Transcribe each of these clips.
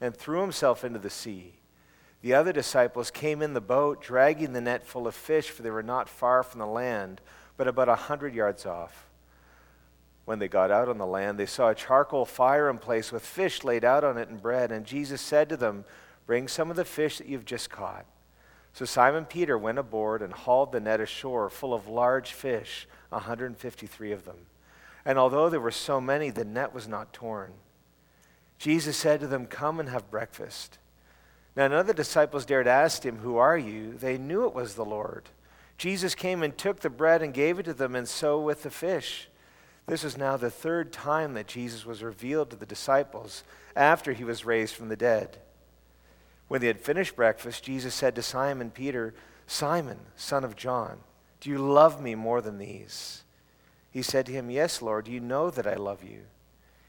and threw himself into the sea. The other disciples came in the boat, dragging the net full of fish, for they were not far from the land, but about a hundred yards off. When they got out on the land, they saw a charcoal fire in place with fish laid out on it and bread. And Jesus said to them, Bring some of the fish that you've just caught. So Simon Peter went aboard and hauled the net ashore full of large fish, 153 of them. And although there were so many, the net was not torn. Jesus said to them, Come and have breakfast. Now, none of the disciples dared ask him, Who are you? They knew it was the Lord. Jesus came and took the bread and gave it to them, and so with the fish. This was now the third time that Jesus was revealed to the disciples after he was raised from the dead. When they had finished breakfast, Jesus said to Simon Peter, Simon, son of John, do you love me more than these? He said to him, Yes, Lord, you know that I love you.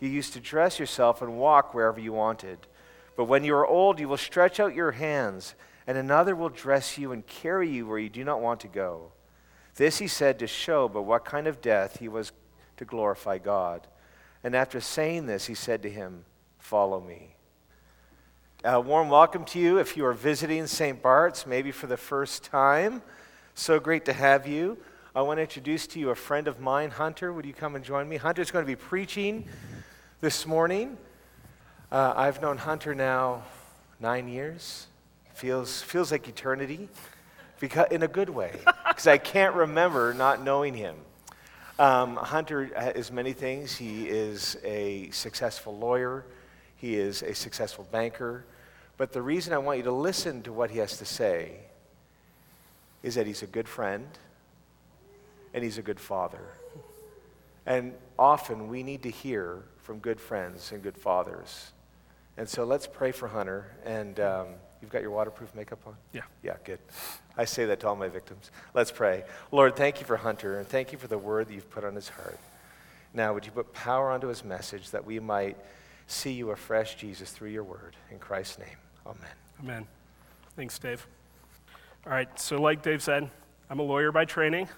you used to dress yourself and walk wherever you wanted. But when you are old, you will stretch out your hands, and another will dress you and carry you where you do not want to go. This he said to show by what kind of death he was to glorify God. And after saying this, he said to him, Follow me. A warm welcome to you if you are visiting St. Bart's, maybe for the first time. So great to have you. I want to introduce to you a friend of mine, Hunter. Would you come and join me? Hunter's going to be preaching this morning. Uh, I've known Hunter now nine years. Feels, feels like eternity, because, in a good way, because I can't remember not knowing him. Um, Hunter is many things. He is a successful lawyer, he is a successful banker. But the reason I want you to listen to what he has to say is that he's a good friend and he's a good father. And often we need to hear from good friends and good fathers. And so let's pray for Hunter. And um, you've got your waterproof makeup on? Yeah. Yeah, good. I say that to all my victims. Let's pray. Lord, thank you for Hunter, and thank you for the word that you've put on his heart. Now, would you put power onto his message that we might see you afresh, Jesus, through your word? In Christ's name, amen. Amen. Thanks, Dave. All right, so like Dave said, I'm a lawyer by training,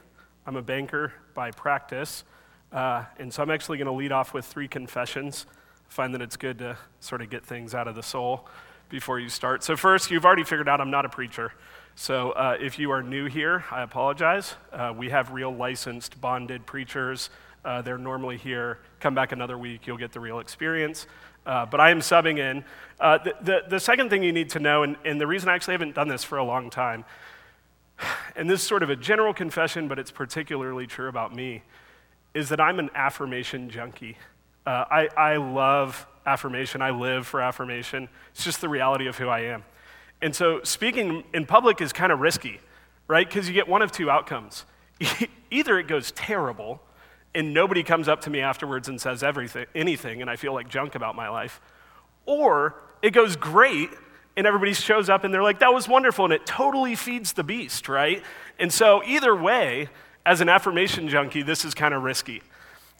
I'm a banker by practice. Uh, and so I'm actually going to lead off with three confessions. I find that it's good to sort of get things out of the soul before you start. So, first, you've already figured out I'm not a preacher. So, uh, if you are new here, I apologize. Uh, we have real licensed, bonded preachers. Uh, they're normally here. Come back another week, you'll get the real experience. Uh, but I am subbing in. Uh, the, the, the, second thing you need to know, and, and the reason I actually haven't done this for a long time, and this is sort of a general confession, but it's particularly true about me is that I'm an affirmation junkie. Uh, I, I love affirmation. I live for affirmation. It's just the reality of who I am. And so speaking in public is kind of risky, right? Because you get one of two outcomes. Either it goes terrible and nobody comes up to me afterwards and says everything, anything, and I feel like junk about my life, or it goes great and everybody shows up and they're like, that was wonderful, and it totally feeds the beast, right? And so either way, as an affirmation junkie, this is kind of risky.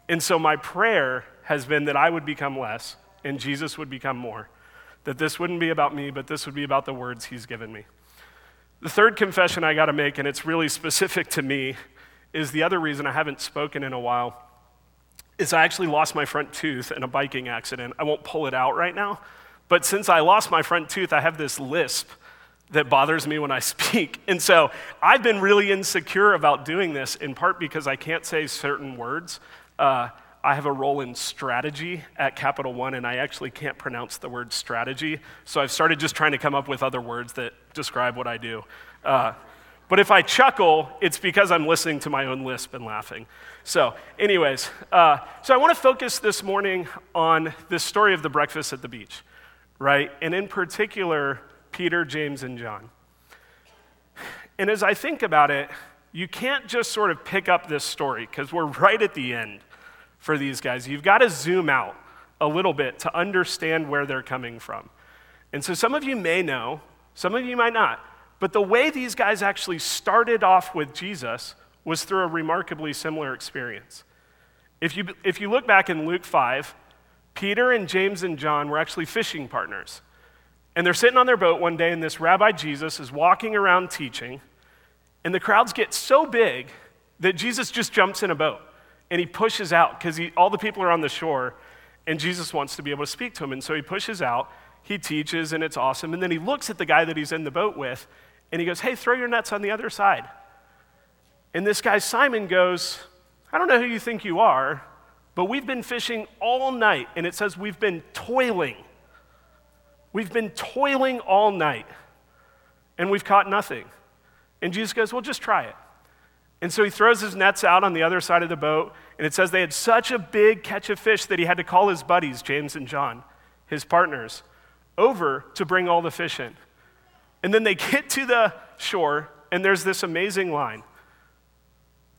And so my prayer has been that I would become less and Jesus would become more. That this wouldn't be about me, but this would be about the words he's given me. The third confession I got to make, and it's really specific to me, is the other reason I haven't spoken in a while, is I actually lost my front tooth in a biking accident. I won't pull it out right now, but since I lost my front tooth, I have this lisp that bothers me when I speak. And so I've been really insecure about doing this, in part because I can't say certain words. Uh, I have a role in strategy at Capital One, and I actually can't pronounce the word strategy. So I've started just trying to come up with other words that describe what I do. Uh, but if I chuckle, it's because I'm listening to my own lisp and laughing. So, anyways, uh, so I want to focus this morning on this story of the breakfast at the beach, right? And in particular, Peter, James, and John. And as I think about it, you can't just sort of pick up this story because we're right at the end for these guys. You've got to zoom out a little bit to understand where they're coming from. And so some of you may know, some of you might not, but the way these guys actually started off with Jesus was through a remarkably similar experience. If you, if you look back in Luke 5, Peter and James and John were actually fishing partners. And they're sitting on their boat one day, and this Rabbi Jesus is walking around teaching, and the crowds get so big that Jesus just jumps in a boat and he pushes out because all the people are on the shore, and Jesus wants to be able to speak to him. And so he pushes out, he teaches, and it's awesome. And then he looks at the guy that he's in the boat with, and he goes, Hey, throw your nets on the other side. And this guy, Simon, goes, I don't know who you think you are, but we've been fishing all night, and it says we've been toiling. We've been toiling all night, and we've caught nothing. And Jesus goes, Well, just try it. And so he throws his nets out on the other side of the boat, and it says they had such a big catch of fish that he had to call his buddies, James and John, his partners, over to bring all the fish in. And then they get to the shore, and there's this amazing line. It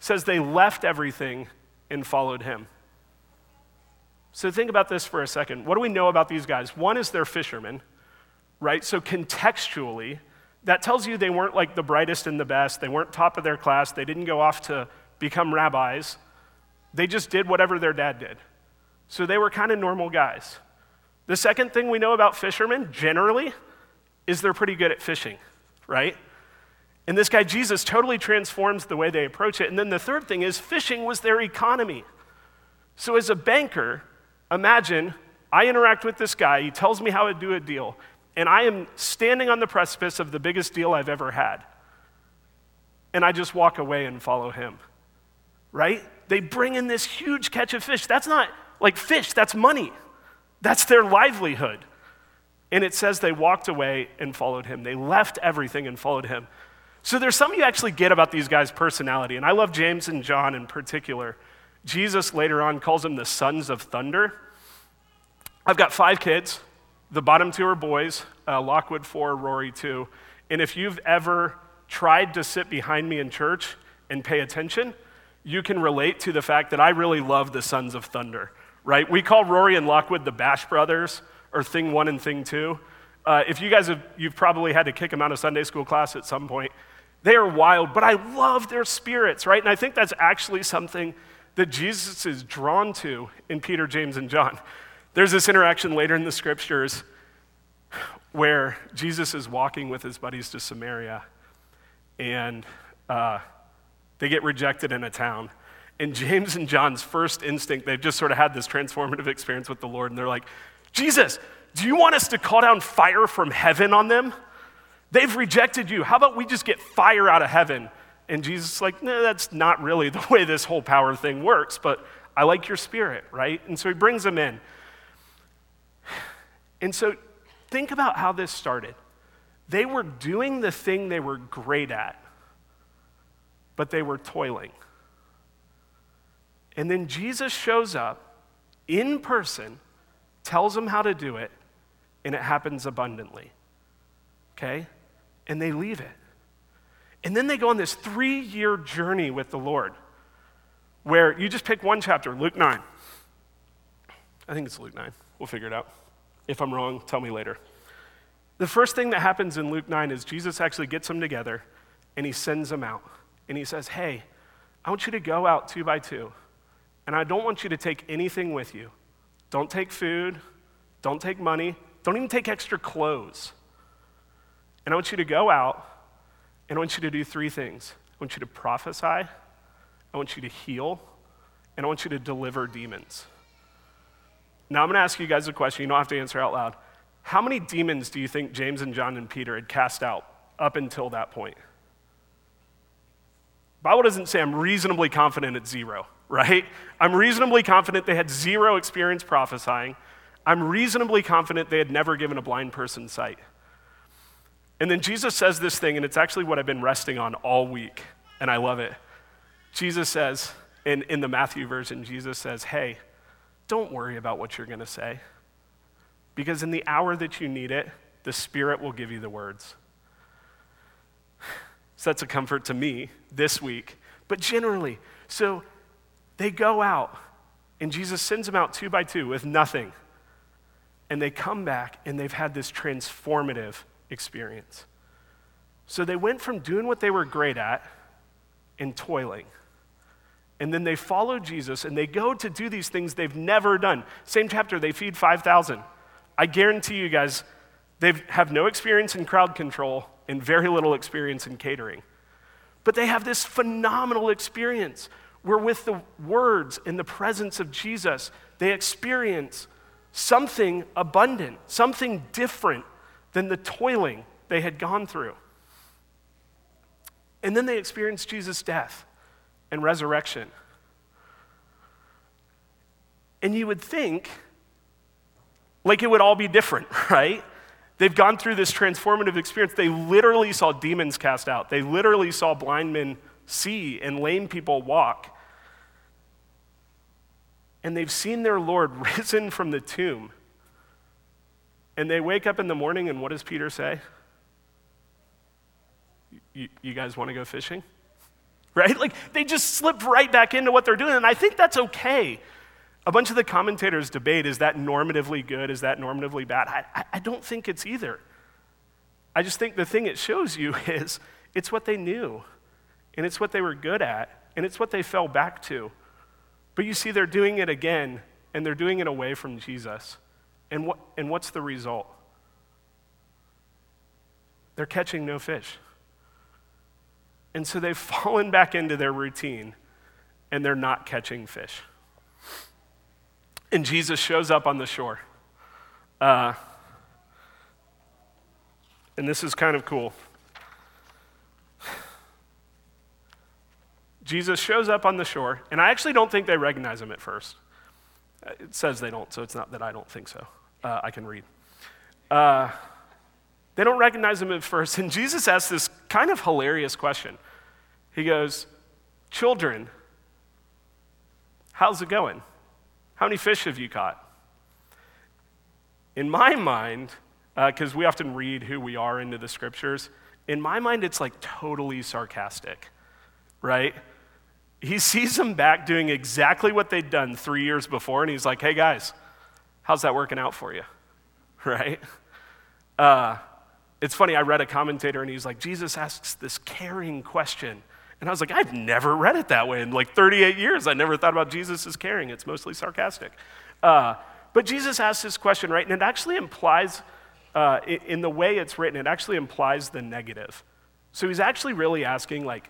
says they left everything and followed him. So think about this for a second. What do we know about these guys? One is they're fishermen, right? So contextually, that tells you they weren't like the brightest and the best. They weren't top of their class. They didn't go off to become rabbis. They just did whatever their dad did. So they were kind of normal guys. The second thing we know about fishermen generally is they're pretty good at fishing, right? And this guy Jesus totally transforms the way they approach it. And then the third thing is fishing was their economy. So as a banker, imagine I interact with this guy, he tells me how to do a deal and I am standing on the precipice of the biggest deal I've ever had. And I just walk away and follow him. Right? They bring in this huge catch of fish. That's not like fish, that's money. That's their livelihood. And it says they walked away and followed him. They left everything and followed him. So there's some you actually get about these guys' personality. And I love James and John in particular. Jesus later on calls them the sons of thunder. I've got five kids. The bottom two are boys, uh, Lockwood four, Rory two. And if you've ever tried to sit behind me in church and pay attention, you can relate to the fact that I really love the Sons of Thunder, right? We call Rory and Lockwood the Bash Brothers, or Thing One and Thing Two. Uh, if you guys have, you've probably had to kick them out of Sunday school class at some point. They are wild, but I love their spirits, right? And I think that's actually something that Jesus is drawn to in Peter, James, and John. There's this interaction later in the scriptures where Jesus is walking with his buddies to Samaria, and uh, they get rejected in a town. And James and John's first instinct, they've just sort of had this transformative experience with the Lord, and they're like, Jesus, do you want us to call down fire from heaven on them? They've rejected you. How about we just get fire out of heaven? And Jesus is like, no, that's not really the way this whole power thing works, but I like your spirit, right? And so he brings them in. And so think about how this started. They were doing the thing they were great at, but they were toiling. And then Jesus shows up in person, tells them how to do it, and it happens abundantly. Okay? And they leave it. And then they go on this three year journey with the Lord where you just pick one chapter, Luke 9. I think it's Luke 9. We'll figure it out. If I'm wrong, tell me later. The first thing that happens in Luke 9 is Jesus actually gets them together and he sends them out. And he says, Hey, I want you to go out two by two, and I don't want you to take anything with you. Don't take food, don't take money, don't even take extra clothes. And I want you to go out And I want you to do three things I want you to prophesy, I want you to heal, and I want you to deliver demons. Now, I'm going to ask you guys a question. You don't have to answer out loud. How many demons do you think James and John and Peter had cast out up until that point? Bible doesn't say I'm reasonably confident it's zero, right? I'm reasonably confident they had zero experience prophesying. I'm reasonably confident they had never given a blind person sight. And then Jesus says this thing, and it's actually what I've been resting on all week, and I love it. Jesus says, in, in the Matthew version, Jesus says, Hey, don't worry about what you're going to say, because in the hour that you need it, the Spirit will give you the words. So that's a comfort to me this week. But generally, so they go out, and Jesus sends them out two by two with nothing. And they come back, and they've had this transformative experience. So they went from doing what they were great at and toiling. And then they follow Jesus and they go to do these things they've never done. Same chapter, they feed 5,000. I guarantee you guys, they have no experience in crowd control and very little experience in catering. But they have this phenomenal experience where, with the words in the presence of Jesus, they experience something abundant, something different than the toiling they had gone through. And then they experienced Jesus' death and resurrection. And you would think, like it would all be different, right? They've gone through this transformative experience. They literally saw demons cast out, they literally saw blind men see and lame people walk. And they've seen their Lord risen from the tomb. And they wake up in the morning, and what does Peter say? You, you guys want to go fishing? Right? Like, they just slip right back into what they're doing, and I think that's okay. A bunch of the commentators debate is that normatively good? Is that normatively bad? I, I don't think it's either. I just think the thing it shows you is it's what they knew, and it's what they were good at, and it's what they fell back to. But you see, they're doing it again, and they're doing it away from Jesus. And, what, and what's the result? They're catching no fish. And so they've fallen back into their routine, and they're not catching fish. And Jesus shows up on the shore. Uh, and this is kind of cool. Jesus shows up on the shore, and I actually don't think they recognize him at first. It says they don't, so it's not that I don't think so. Uh, I can read. Uh, they don't recognize him at first, and Jesus asks this kind of hilarious question. He goes, Children, how's it going? How many fish have you caught? In my mind, because uh, we often read who we are into the scriptures, in my mind, it's like totally sarcastic, right? He sees them back doing exactly what they'd done three years before, and he's like, hey guys, how's that working out for you? Right? Uh, it's funny, I read a commentator and he's like, Jesus asks this caring question. And I was like, I've never read it that way. In like 38 years, I never thought about Jesus as caring. It's mostly sarcastic. Uh, but Jesus asks this question, right? And it actually implies, uh, in the way it's written, it actually implies the negative. So he's actually really asking, like,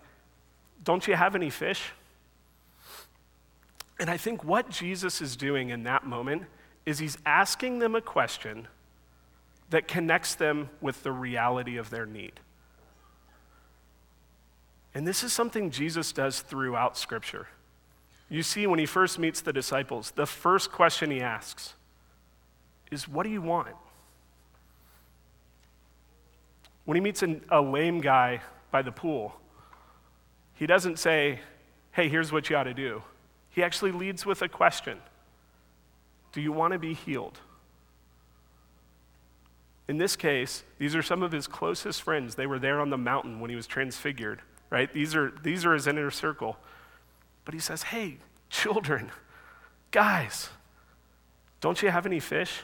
don't you have any fish? And I think what Jesus is doing in that moment is he's asking them a question that connects them with the reality of their need. And this is something Jesus does throughout Scripture. You see, when he first meets the disciples, the first question he asks is, What do you want? When he meets an, a lame guy by the pool, he doesn't say, Hey, here's what you ought to do. He actually leads with a question Do you want to be healed? In this case, these are some of his closest friends. They were there on the mountain when he was transfigured, right? These are, these are his inner circle. But he says, Hey, children, guys, don't you have any fish?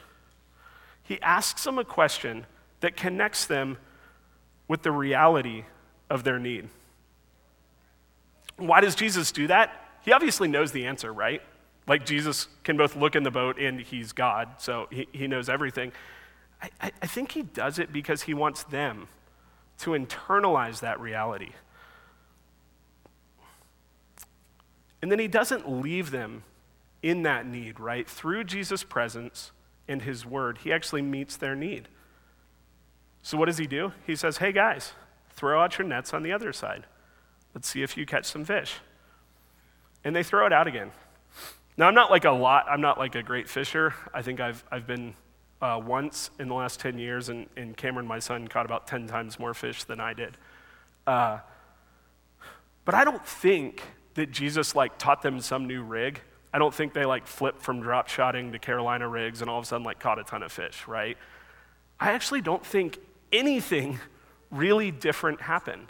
He asks them a question that connects them with the reality of their need. Why does Jesus do that? He obviously knows the answer, right? Like Jesus can both look in the boat and he's God, so he, he knows everything. I, I think he does it because he wants them to internalize that reality. And then he doesn't leave them in that need, right? Through Jesus' presence and his word, he actually meets their need. So, what does he do? He says, Hey, guys, throw out your nets on the other side. Let's see if you catch some fish. And they throw it out again. Now, I'm not like a lot, I'm not like a great fisher. I think I've, I've been uh, once in the last 10 years, and, and Cameron, my son, caught about 10 times more fish than I did. Uh, but I don't think that Jesus like taught them some new rig. I don't think they like flipped from drop shotting to Carolina rigs and all of a sudden like caught a ton of fish, right? I actually don't think anything really different happened.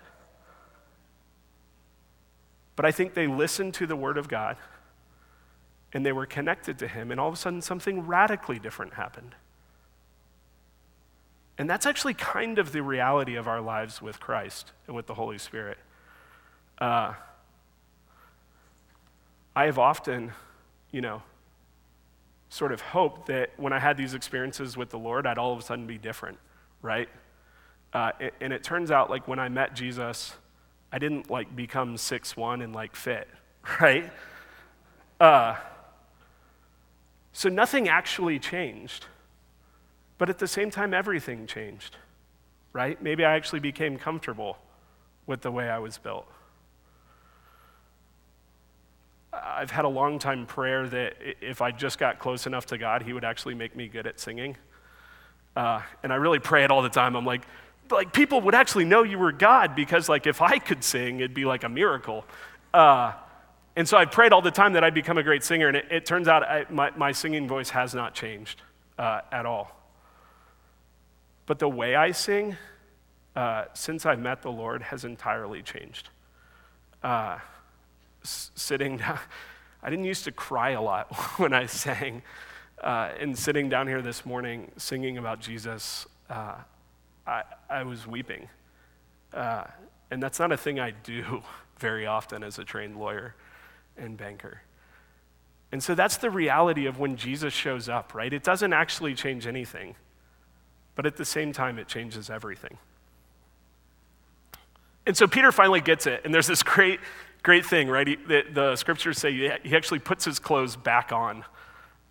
But I think they listened to the word of God and they were connected to him, and all of a sudden something radically different happened. And that's actually kind of the reality of our lives with Christ and with the Holy Spirit. Uh, I have often, you know, sort of hoped that when I had these experiences with the Lord, I'd all of a sudden be different, right? Uh, and it turns out, like, when I met Jesus, I didn't, like, become six one and, like, fit, right? Uh, so nothing actually changed. But at the same time, everything changed, right? Maybe I actually became comfortable with the way I was built. I've had a long time prayer that if I just got close enough to God, He would actually make me good at singing. Uh, and I really pray it all the time. I'm like, like people would actually know you were God because, like, if I could sing, it'd be like a miracle. Uh, and so I prayed all the time that I'd become a great singer, and it, it turns out I, my, my, singing voice has not changed uh, at all. But the way I sing, uh, since I've met the Lord, has entirely changed. Uh, sitting down. I didn't used to cry a lot when I sang. Uh, and sitting down here this morning singing about Jesus, uh, I, I, was weeping. Uh, and that's not a thing I do very often as a trained lawyer and banker. And so that's the reality of when Jesus shows up, right? It doesn't actually change anything, but at the same time, it changes everything. And so Peter finally gets it, and there's this great great thing, right? He, the, the, scriptures say he actually puts his clothes back on.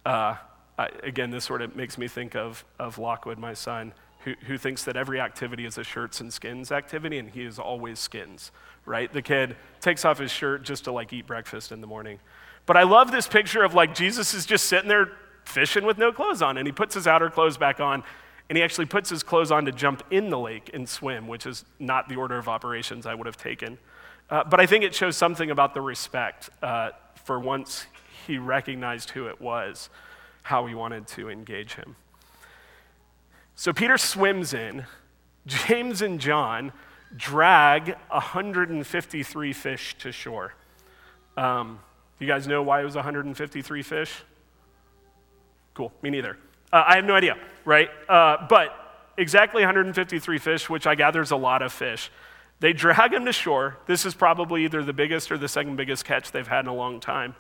Uh, I, again, this sort of makes me think of, of Lockwood, my son, who, who thinks that every activity is a shirts and skins activity, and he is always skins, right? The kid takes off his shirt just to like eat breakfast in the morning. But I love this picture of like Jesus is just sitting there fishing with no clothes on, and he puts his outer clothes back on, and he actually puts his clothes on to jump in the lake and swim, which is not the order of operations I would have taken. Uh, but I think it shows something about the respect uh, for once he recognized who it was, how he wanted to engage him. So Peter swims in. James and John drag 153 fish to shore. Um, you guys know why it was 153 fish? Cool, me neither. Uh, I have no idea, right? Uh, but exactly 153 fish, which I gather is a lot of fish. They drag them to shore. This is probably either the biggest or the second biggest catch they've had in a long time.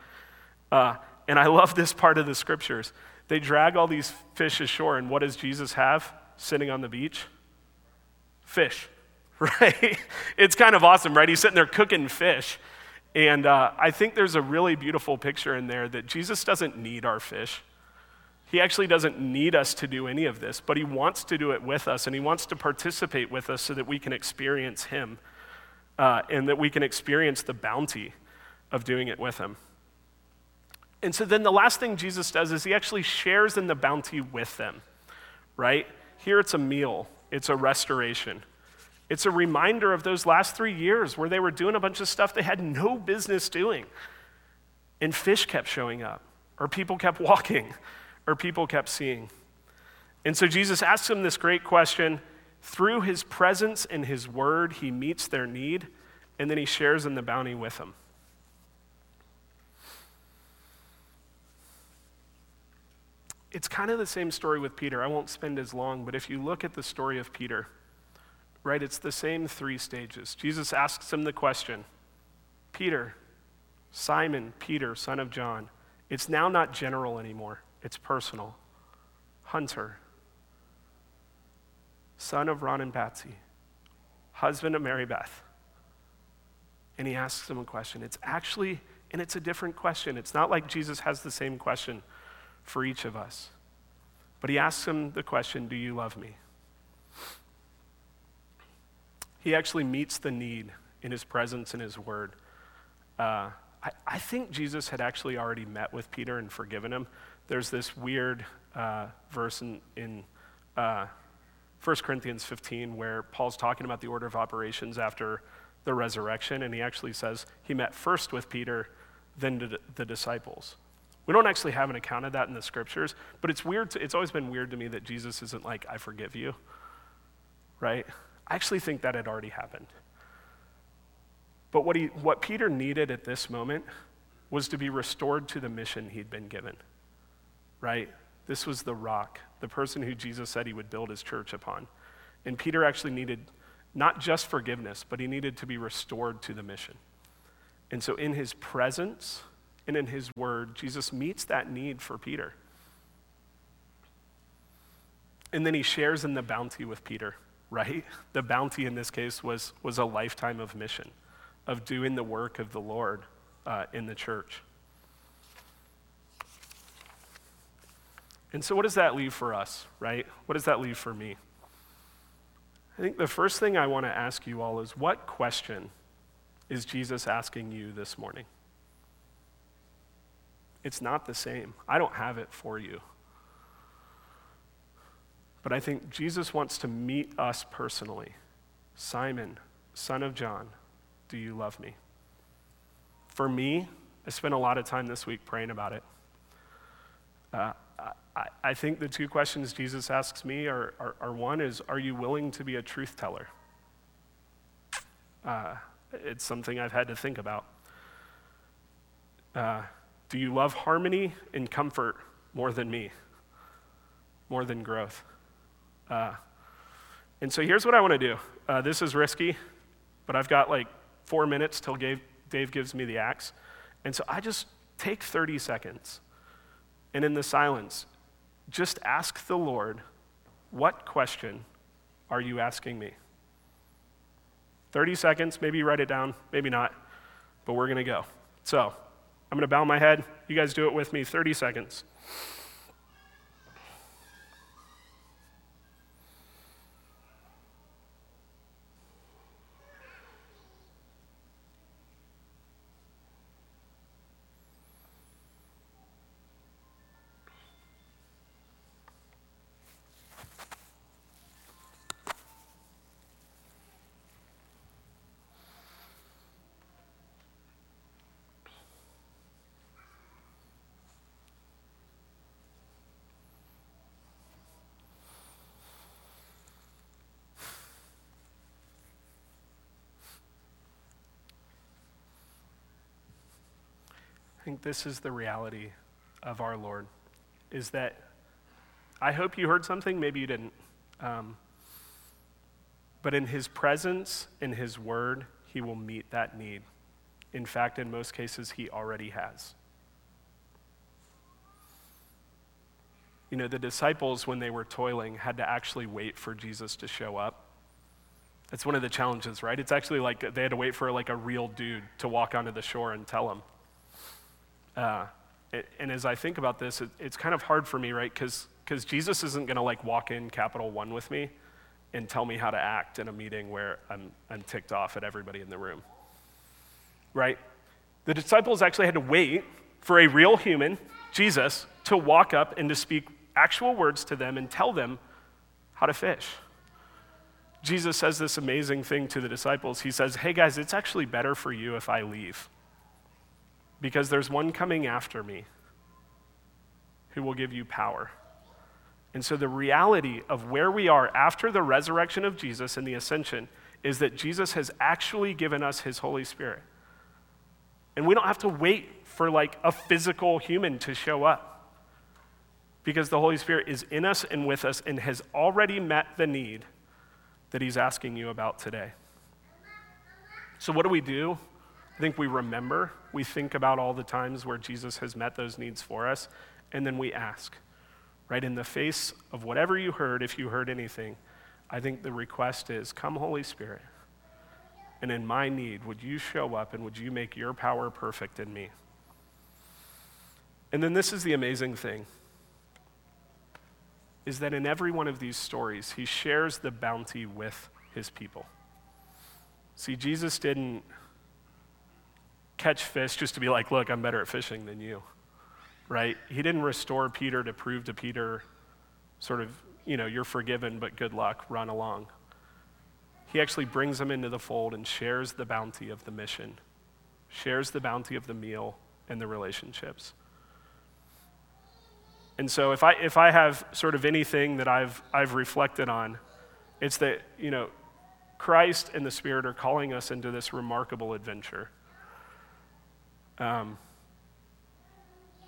Uh, and I love this part of the scriptures. They drag all these fish ashore, and what does Jesus have sitting on the beach? Fish, right? it's kind of awesome, right? He's sitting there cooking fish. And uh, I think there's a really beautiful picture in there that Jesus doesn't need our fish. He actually doesn't need us to do any of this, but He wants to do it with us, and He wants to participate with us so that we can experience Him uh, and that we can experience the bounty of doing it with Him. And so then the last thing Jesus does is He actually shares in the bounty with them, right? Here it's a meal, it's a restoration. It's a reminder of those last three years where they were doing a bunch of stuff they had no business doing. And fish kept showing up, or people kept walking, or people kept seeing. And so Jesus asks them this great question. Through his presence and his word, he meets their need, and then he shares in the bounty with them. It's kind of the same story with Peter. I won't spend as long, but if you look at the story of Peter, right, it's the same three stages. Jesus asks him the question Peter, Simon, Peter, son of John, it's now not general anymore. It's personal. Hunter, son of Ron and Patsy, husband of Mary Beth. And he asks him a question. It's actually, and it's a different question. It's not like Jesus has the same question for each of us. But he asks him the question Do you love me? He actually meets the need in his presence and his word. Uh, I, I, think Jesus had actually already met with Peter and forgiven him. There's this weird uh, verse in, in uh, 1 Corinthians 15 where Paul's talking about the order of operations after the resurrection, and he actually says he met first with Peter, then the, the disciples. We don't actually have an account of that in the scriptures, but it's weird. To, it's always been weird to me that Jesus isn't like, I forgive you, right? I actually think that had already happened. But what, he, what Peter needed at this moment was to be restored to the mission he'd been given, right? This was the rock, the person who Jesus said he would build his church upon. And Peter actually needed not just forgiveness, but he needed to be restored to the mission. And so, in his presence and in his word, Jesus meets that need for Peter. And then he shares in the bounty with Peter right? The bounty in this case was, was a lifetime of mission, of doing the work of the Lord uh, in the church. And so, what does that leave for us, right? What does that leave for me? I think the first thing I want to ask you all is what question is Jesus asking you this morning? It's not the same. I don't have it for you. But I think Jesus wants to meet us personally. Simon, son of John, do you love me? For me, I spent a lot of time this week praying about it. Uh, I, I, think the two questions Jesus asks me are, are, are, one is, are you willing to be a truth teller? Uh, it's something I've had to think about. Uh, do you love harmony and comfort more than me, more than growth? Uh, and so here's what I want to do. Uh, this is risky, but I've got like four minutes till Dave, Dave gives me the axe. And so I just take 30 seconds and in the silence, just ask the Lord, what question are you asking me? 30 seconds, maybe write it down, maybe not, but we're going to go. So I'm going to bow my head. You guys do it with me 30 seconds. I think this is the reality of our Lord, is that I hope you heard something, maybe you didn't. Um, but in his presence, in his word, he will meet that need. In fact, in most cases, he already has. You know, the disciples, when they were toiling, had to actually wait for Jesus to show up. That's one of the challenges, right? It's actually like they had to wait for like a real dude to walk onto the shore and tell them. Uh, and as I think about this, it, it's kind of hard for me, right? Because Jesus isn't going to like walk in Capital One with me and tell me how to act in a meeting where I'm, I'm ticked off at everybody in the room, right? The disciples actually had to wait for a real human, Jesus, to walk up and to speak actual words to them and tell them how to fish. Jesus says this amazing thing to the disciples. He says, Hey guys, it's actually better for you if I leave because there's one coming after me who will give you power. And so, the reality of where we are after the resurrection of Jesus and the ascension is that Jesus has actually given us his Holy Spirit. And we don't have to wait for like a physical human to show up because the Holy Spirit is in us and with us and has already met the need that he's asking you about today. So, what do we do? I think we remember, we think about all the times where Jesus has met those needs for us, and then we ask. Right in the face of whatever you heard, if you heard anything, I think the request is come, Holy Spirit, and in my need, would you show up and would you make your power perfect in me? And then this is the amazing thing is that in every one of these stories, he shares the bounty with his people. See, Jesus didn't catch fish just to be like, look, I'm better at fishing than you, right? He didn't restore Peter to prove to Peter, sort of, you know, you're forgiven, but good luck, run along. He actually brings him into the fold and shares the bounty of the mission, shares the bounty of the meal and the relationships. And so if I, if I have sort of anything that I've, I've reflected on, it's that, you know, Christ and the Spirit are calling us into this remarkable adventure. Um,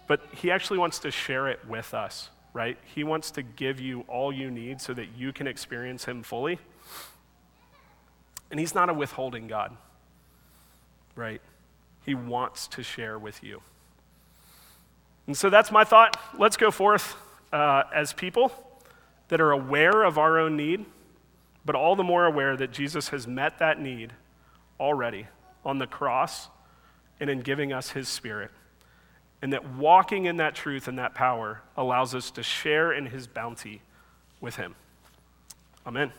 but He actually wants to share it with us, right? He wants to give you all you need so that you can experience Him fully. And He's not a withholding God, right? He wants to share with you. And so that's my thought. Let's go forth uh, as people that are aware of our own need, but all the more aware that Jesus has met that need already on the cross and in giving us his spirit. And that walking in that truth and that power allows us to share in his bounty with him. Amen.